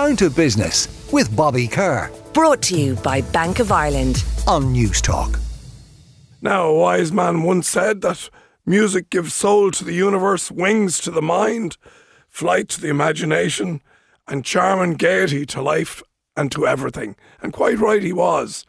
Down to Business with Bobby Kerr. Brought to you by Bank of Ireland on Newstalk. Now, a wise man once said that music gives soul to the universe, wings to the mind, flight to the imagination, and charm and gaiety to life and to everything. And quite right he was.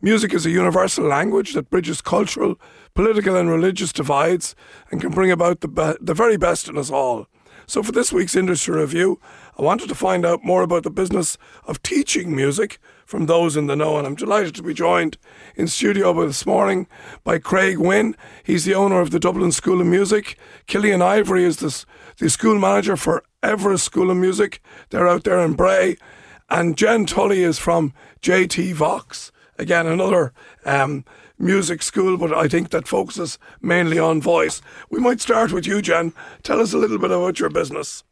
Music is a universal language that bridges cultural, political, and religious divides and can bring about the, be- the very best in us all. So, for this week's industry review, I wanted to find out more about the business of teaching music from those in the know, and I'm delighted to be joined in studio this morning by Craig Wynn. He's the owner of the Dublin School of Music. Killian Ivory is the, the school manager for Everest School of Music. They're out there in Bray. And Jen Tully is from JT Vox. Again, another um, music school, but I think that focuses mainly on voice. We might start with you, Jen. Tell us a little bit about your business.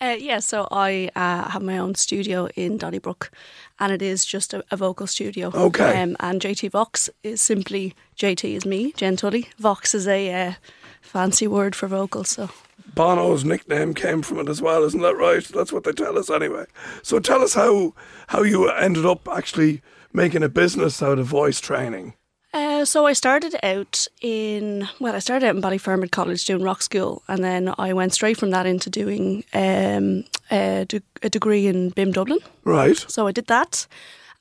Uh, yeah, so I uh, have my own studio in Donnybrook, and it is just a, a vocal studio. Okay. Um, and JT Vox is simply JT is me, Jen Tully. Vox is a uh, fancy word for vocal, so. Bono's nickname came from it as well, isn't that right? That's what they tell us anyway. So tell us how how you ended up actually making a business out of voice training. Uh, so I started out in well, I started out in Ballyfermot College doing rock school, and then I went straight from that into doing um, a, de- a degree in BIMM Dublin. Right. So I did that.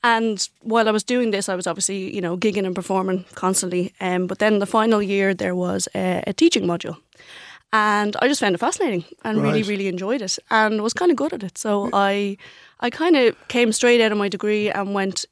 And while I was doing this, I was obviously, you know, gigging and performing constantly. Um, but then the final year, there was a, a teaching module. And I just found it fascinating and really, really enjoyed it and was kind of good at it. So I I kind of came straight out of my degree and went.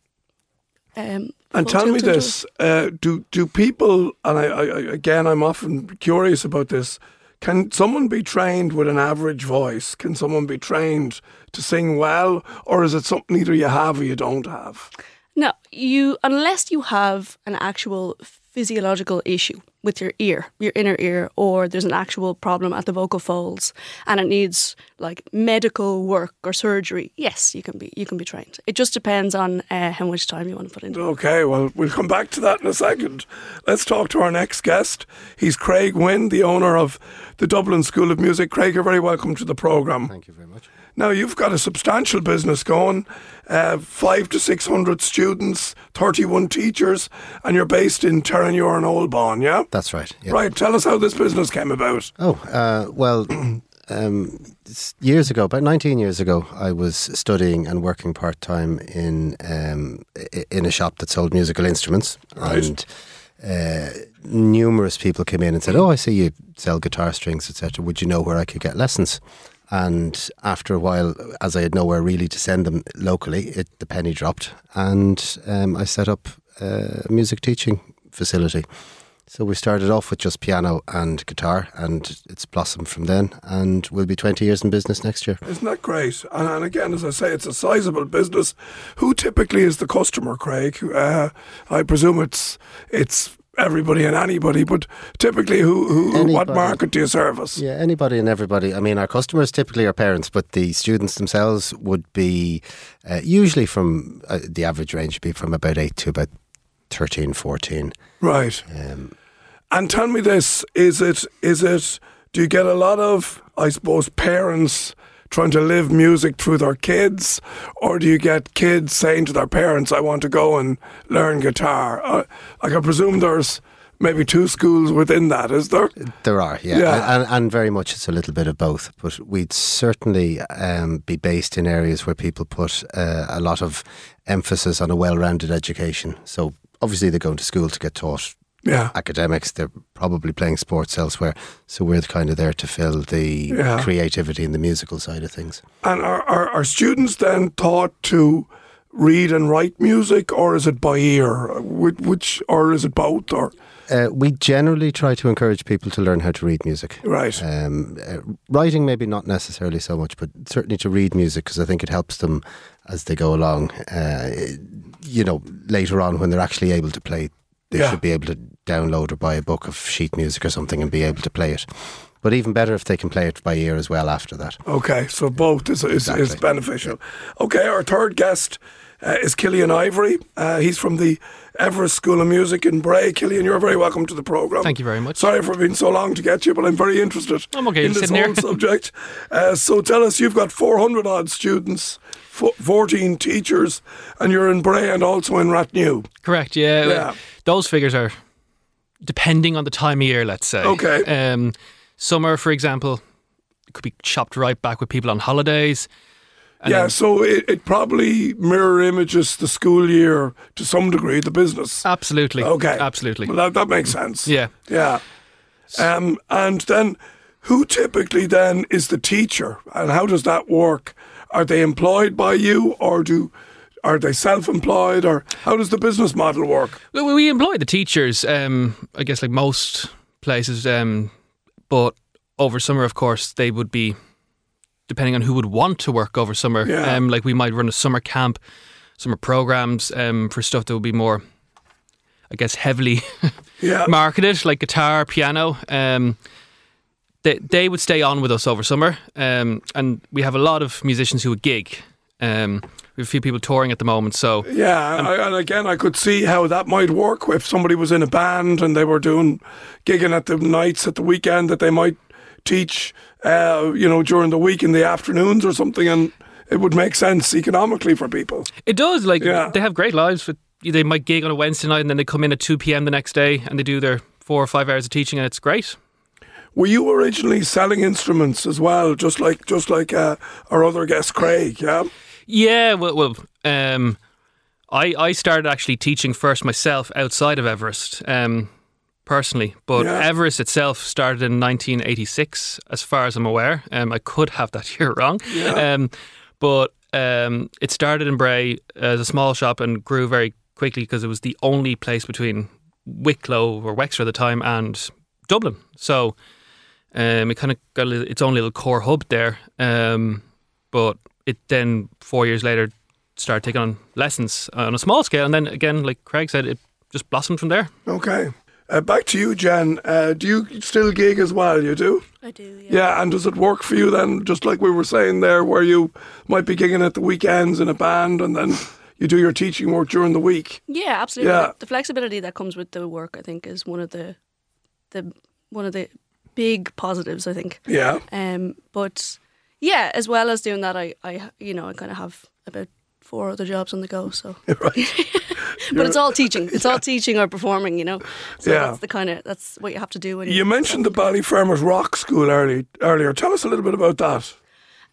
Um, And tell me tilt into it. this: uh, do do people? And I, I- again, I'm often curious about this. Can someone be trained with an average voice? Can someone be trained to sing well, or is it something either you have or you don't have? No, you unless you have an actual physiological issue with your ear, your inner ear, or there's an actual problem at the vocal folds and it needs like medical work or surgery. Yes, you can be you can be trained. It just depends on uh, how much time you want to put into. it. Okay, well, we'll come back to that in a second. Let's talk to our next guest. He's Craig Wynne, the owner of the Dublin School of Music. Craig, you're very welcome to the programme. Thank you very much. Now, you've got a substantial business going, uh, five to 600 students, 31 teachers, and you're based in Terenure and Old Bawn, yeah? That's right. yeah. Right, tell us how this business came about. Oh, uh, well, um, years ago, about 19 years ago, I was studying and working part time in um, in a shop that sold musical instruments, Right. and uh, numerous people came in and said, "Oh, I see you sell guitar strings, etc. Would you know where I could get lessons?" And after a while, as I had nowhere really to send them locally, it, the penny dropped, and um, I set up a music teaching facility. So we started off with just piano and guitar, and it's blossomed from then. And we'll be 20 years in business next year. Isn't that great? And, and again, as I say, it's a sizable business. Who typically is the customer, Craig? Uh, I presume it's it's everybody and anybody, but typically, who, who what market do you service? Yeah, anybody and everybody. I mean, our customers typically are parents, but the students themselves would be uh, usually from uh, the average range would be from about 8 to about 13, 14. Right. Um, And tell me this: is it is it? Do you get a lot of, I suppose, parents trying to live music through their kids, or do you get kids saying to their parents, "I want to go and learn guitar"? Uh, like I presume there's maybe two schools within that, is there? There are, yeah, Yeah. And, and very much it's a little bit of both. But we'd certainly um, be based in areas where people put uh, a lot of emphasis on a well-rounded education. So obviously they're going to school to get taught Yeah. academics. They're probably playing sports elsewhere. So we're kind of there to fill the Yeah. creativity and the musical side of things. And are, are are students then taught to read and write music, or is it by ear? Which, which or is it both? Or Uh, we generally try to encourage people to learn how to read music. right? Um, uh, writing, maybe not necessarily so much, but certainly to read music because I think it helps them as they go along. Uh, you know, later on when they're actually able to play, they Yeah. should be able to download or buy a book of sheet music or something and be able to play it. But even better if they can play it by ear as well after that. Okay, so both is, is, is Exactly. beneficial. Okay, our third guest uh, is Killian Ivory. Uh, he's from the Everest School of Music in Bray. Killian, you're very welcome to the programme. Thank you very much. Sorry for being so long to get you, but I'm very interested I'm okay, in this whole here. subject. Uh, so tell us, you've got 400 odd students, 14 teachers, and you're in Bray and also in Rathnew. Correct. Yeah. Yeah. Those figures are depending on the time of year. Let's say. Okay. Um, summer, for example, could be chopped right back with people on holidays. And yeah, then- so it, it probably mirror images the school year to some degree, the business. Absolutely. Okay. Absolutely. Well, that, that makes sense. Yeah. Yeah. Um, and then who typically then is the teacher and how does that work? Are they employed by you or do are they self-employed or how does the business model work? Well, we employ the teachers, um, I guess, like most places. Um, but over summer, of course, they would be depending on who would want to work over summer. Yeah. Um, like we might run a summer camp, summer programs um, for stuff that would be more, I guess, heavily Yeah. marketed, like guitar, piano. Um, they they would stay on with us over summer, um, and we have a lot of musicians who would gig. Um, a few people touring at the moment, so Yeah, I, and again, I could see how that might work if somebody was in a band and they were doing gigging at the nights at the weekend that they might teach, uh, you know, during the week in the afternoons or something, and it would make sense economically for people. It does. Like Yeah. they have great lives. But they might gig on a Wednesday night and then they come in at two p.m. the next day and they do their four or five hours of teaching and it's great. Were you originally selling instruments as well, just like just like uh, our other guest Craig? Yeah. Yeah. Well, well um, I I started actually teaching first myself outside of Everest. Um, personally, but Yeah. Everest itself started in 1986, as far as I'm aware. Um, I could have that year wrong, um, but um, it started in Bray as a small shop and grew very quickly because it was the only place between Wicklow or Wexford at the time and Dublin. So um, it kind of got little, its own little core hub there. Um, but it then four years later started taking on lessons on a small scale, and then again, like Craig said, it just blossomed from there. Okay. Uh, back to you, Jen. Uh, do you still gig as well? You do? I do. Yeah, and does it work for you then, just like we were saying there, where you might be gigging at the weekends in a band and then you do your teaching work during the week? Yeah, absolutely. Yeah. The flexibility that comes with the work, I think, is one of the the one of the big positives. I think. Yeah. Um, but yeah, as well as doing that, I, I you know, I kind of have about four other jobs on the go. So, right. but it's all teaching. It's all teaching or performing. You know. So Yeah. that's the kind of that's what you have to do. When You mentioned the Ballyfermot Rock School early, earlier. Tell us a little bit about that.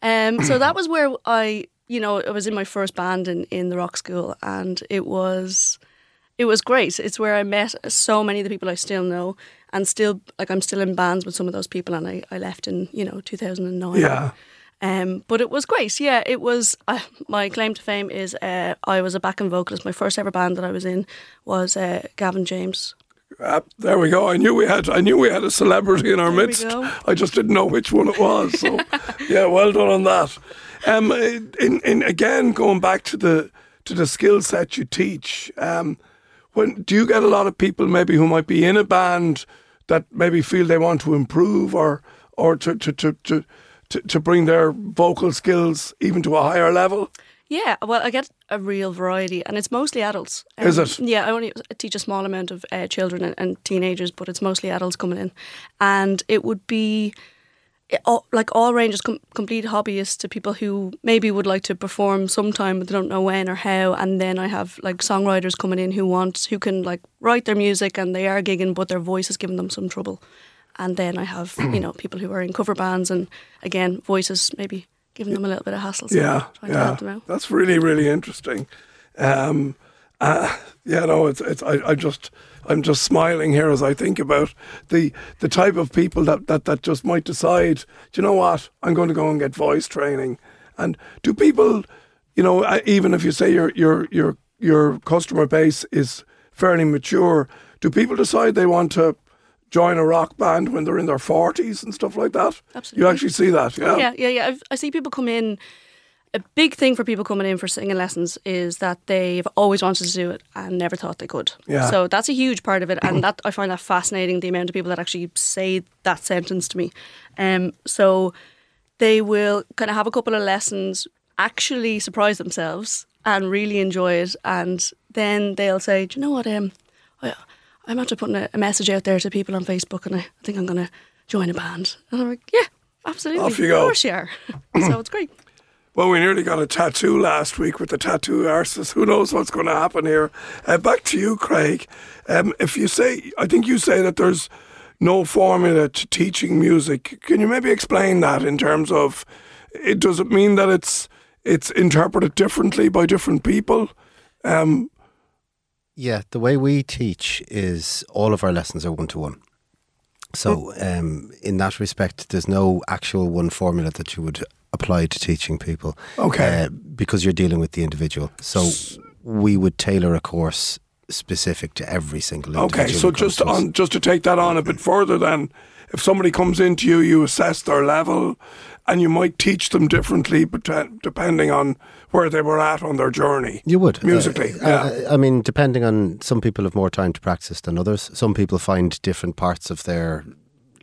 Um, so that was where I, you know, I was in my first band in, in the rock school, and it was, it was great. It's where I met so many of the people I still know, and still like I'm still in bands with some of those people, and I, I left in you know 2009. Yeah. Um, but it was great. Yeah, it was. Uh, my claim to fame is uh, I was a backing vocalist. My first ever band that I was in was uh, Gavin James. Uh, there we go. I knew we had. I knew we had a celebrity in our There midst. I just didn't know which one it was. So, yeah, well done on that. Um, in, in again going back to the to the skill set you teach. Um, when do you get a lot of people maybe who might be in a band that maybe feel they want to improve or or to to to to, to, to bring their vocal skills even to a higher level? Yeah, well, I get a real variety, and it's mostly adults. Um, Is it? Yeah, I only teach a small amount of uh, children and, and teenagers, but it's mostly adults coming in, and it would be it, all, like all ranges, com- complete hobbyists to people who maybe would like to perform sometime, but they don't know when or how. And then I have like songwriters coming in who want who can like write their music and they are gigging, but their voice is giving them some trouble. And then I have you know people who are in cover bands, and again voices maybe giving them a little bit of hassle. So yeah, trying to yeah, help them out. that's really really interesting. Um, uh, yeah, no, it's it's I, I just I'm just smiling here as I think about the the type of people that that that just might decide. Do you know what? I'm going to go and get voice training. And do people, you know, uh, even if you say your your your your customer base is fairly mature, do people decide they want to? Join a rock band when they're in their forties and stuff like that. Absolutely. You actually see that, yeah. Yeah, yeah, yeah. I've, I see people come in. A big thing for people coming in for singing lessons is that they've always wanted to do it and never thought they could. Yeah. So that's a huge part of it, and that I find that fascinating. The amount of people that actually say that sentence to me. Um, so they will kind of have a couple of lessons, actually surprise themselves, and really enjoy it. And then they'll say, Do you know what? Um, I, I'm after putting a, a message out there to people on Facebook and I, I think I'm going to join a band. And I'm like, Yeah, absolutely. Off you Of go. course you are. so it's great. Well, we nearly got a tattoo last week with the tattoo artist. Who knows what's going to happen here? Uh, back to you, Craig. Um, if you say, I think you say that there's no formula to teaching music. Can you maybe explain that in terms of? It does it mean that it's it's interpreted differently by different people? Um, Yeah, the way we teach is all of our lessons are one to one. So, um, in that respect, there's no actual one formula that you would apply to teaching people. Okay. Uh, because you're dealing with the individual. So, we would tailor a course specific to every single individual. Okay, so just on just to take that on a bit further, then, if somebody comes into you, you assess their level, and you might teach them differently, but depending on where they were at on their journey. You would musically, Uh, yeah. uh, I mean, depending on some people have more time to practice than others. Some people find different parts of their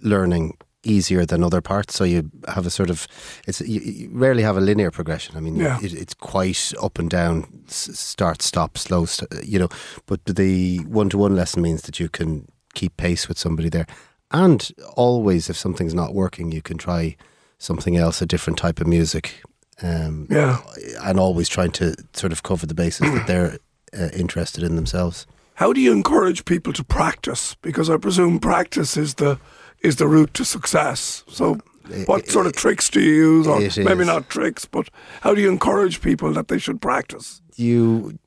learning easier than other parts. So you have a sort of it's you, you rarely have a linear progression. I mean, Yeah. it, it's quite up and down, start, stop, slow. St- you know, but the one-to-one lesson means that you can keep pace with somebody there, and always, if something's not working, you can try something else, a different type of music. Um, Yeah. and always trying to sort of cover the bases that they're uh, interested in themselves. How do you encourage people to practice? Because I presume practice is the is the route to success. So, what sort of tricks do you use, or maybe is. not tricks, but how do you encourage people that they should practice? You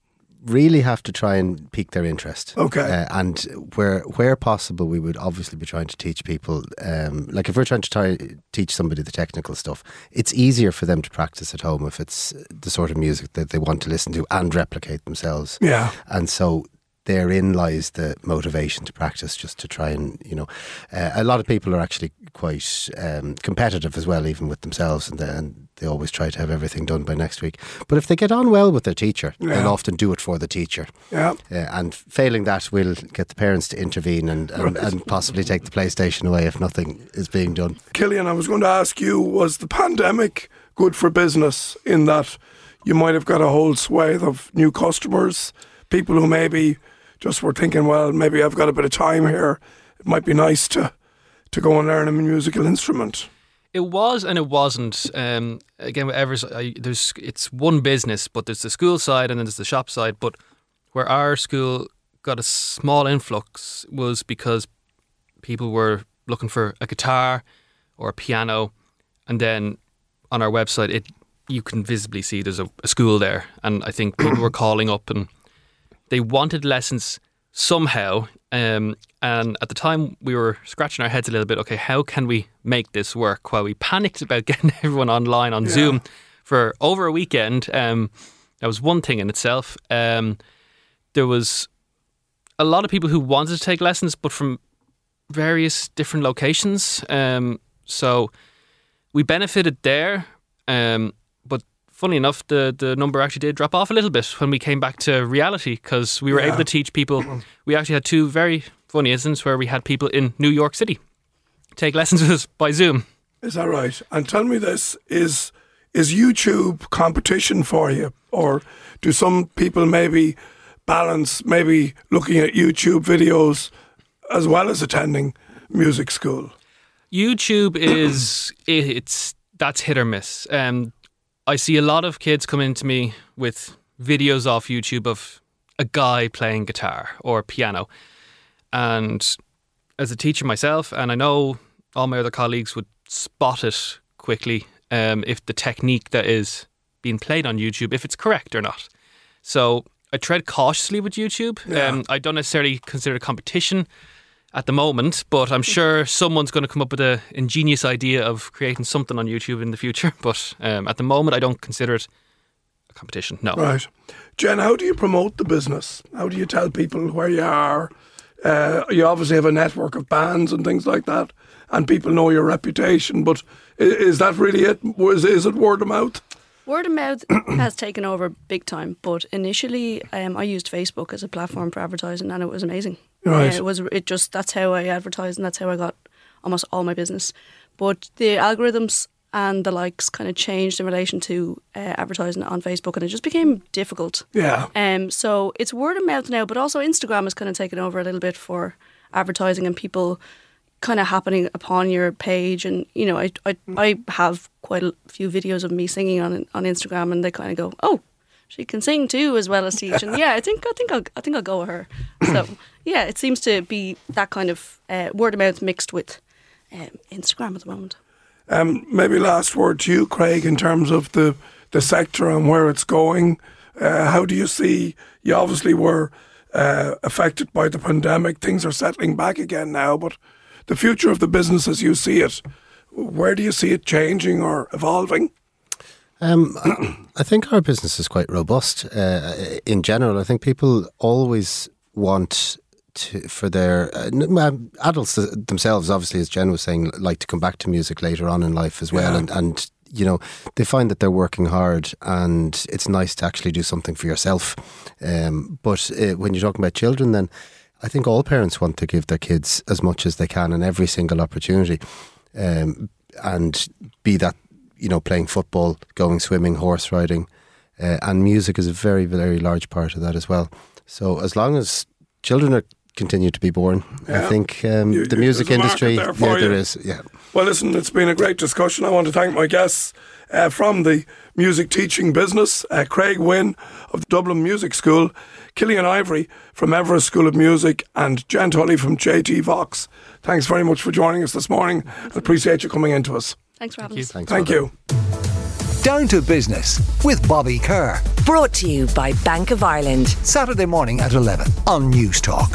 really have to try and pique their interest. Okay. Uh, and where where possible, we would obviously be trying to teach people. Um, like if we're trying to try teach somebody the technical stuff, it's easier for them to practice at home if it's the sort of music that they want to listen to and replicate themselves. Yeah. And so therein lies the motivation to practice, just to try and, you know, uh, a lot of people are actually quite um, competitive as well, even with themselves, and, and they always try to have everything done by next week. But if they get on well with their teacher, Yeah. they'll often do it for the teacher. Yeah. Uh, and failing that, we'll get the parents to intervene and, and, and possibly take the PlayStation away if nothing is being done. Killian, I was going to ask you: Was the pandemic good for business in that you might have got a whole swathe of new customers, people who maybe just were thinking, well, maybe I've got a bit of time here. It might be nice to to go and learn a musical instrument. It was and it wasn't. Um, again, with Evers, I, there's it's one business, but there's the school side and then there's the shop side. But where our school got a small influx was because people were looking for a guitar or a piano, and then on our website, it you can visibly see there's a, a school there, and I think people were calling up and they wanted lessons somehow. Um, and at the time, we were scratching our heads a little bit. Okay, how can we make this work? While we panicked about getting everyone online on Zoom for over a weekend, um, that was one thing in itself. Um, there was a lot of people who wanted to take lessons, but from various different locations. Um, so we benefited there. Um, funny enough, the, the number actually did drop off a little bit when we came back to reality because we were Yeah. able to teach people. We actually had two very funny instances where we had people in New York City take lessons with us by Zoom. Is that right? And tell me this: is is YouTube competition for you, or do some people maybe balance maybe looking at YouTube videos as well as attending music school? YouTube is it's that's hit or miss. Um, I see a lot of kids come into me with videos off YouTube of a guy playing guitar or piano, and as a teacher myself, and I know all my other colleagues would spot it quickly um, if the technique that is being played on YouTube, if it's correct or not. So I tread cautiously with YouTube. Um, I don't necessarily consider it competition at the moment, but I'm sure someone's going to come up with an ingenious idea of creating something on YouTube in the future. But um, at the moment, I don't consider it a competition. No. Right, Jen. How do you promote the business? How do you tell people where you are? Uh, you obviously have a network of bands and things like that, and people know your reputation. But i- is that really it? Was is it word of mouth? Word of mouth has taken over big time, but initially um, I used Facebook as a platform for advertising, and it was amazing. Right. Uh, it was it just that's how I advertised, and that's how I got almost all my business. But the algorithms and the likes kind of changed in relation to uh, advertising on Facebook, and it just became difficult. Yeah. Um, so it's word of mouth now, but also Instagram has kind of taken over a little bit for advertising and people kind of happening upon your page. And you know, I I, I have quite a few videos of me singing on on Instagram, and they kind of go, oh. She can sing too, as well as teach, and yeah, I think I think I'll I think I'll go with her. So yeah, it seems to be that kind of uh, word of mouth mixed with um, Instagram at the moment. Um, maybe last word to you, Craig, in terms of the, the sector and where it's going. Uh, how do you see? You obviously were uh, affected by the pandemic. Things are settling back again now, but the future of the business as you see it, where do you see it changing or evolving? Um, I think our business is quite robust uh, in general. I think people always want to, for their uh, adults themselves, obviously, as Jen was saying, like to come back to music later on in life as well, Yeah. and and you know they find that they're working hard, and it's nice to actually do something for yourself. Um, but uh, when you're talking about children, then I think all parents want to give their kids as much as they can in every single opportunity, um, and be that you know playing football, going swimming, horse riding, uh, and music is a very very large part of that as well. So as long as children are continue to be born, I think um, You- the music there's a market industry, there yeah, there is, yeah. Well, listen, it's been a great discussion. I want to thank my guests uh, from the music teaching business uh, Craig Wynn of the Dublin Music School, Killian Ivory from Everest School of Music, and Jen Tully from JT Vox. Thanks very much for joining us this morning. I appreciate you coming into us. Thanks for having us. Thanks. Thank Robert. you. Down to Business with Bobby Kerr. Brought to you by Bank of Ireland. Saturday morning at 11 on News Talk.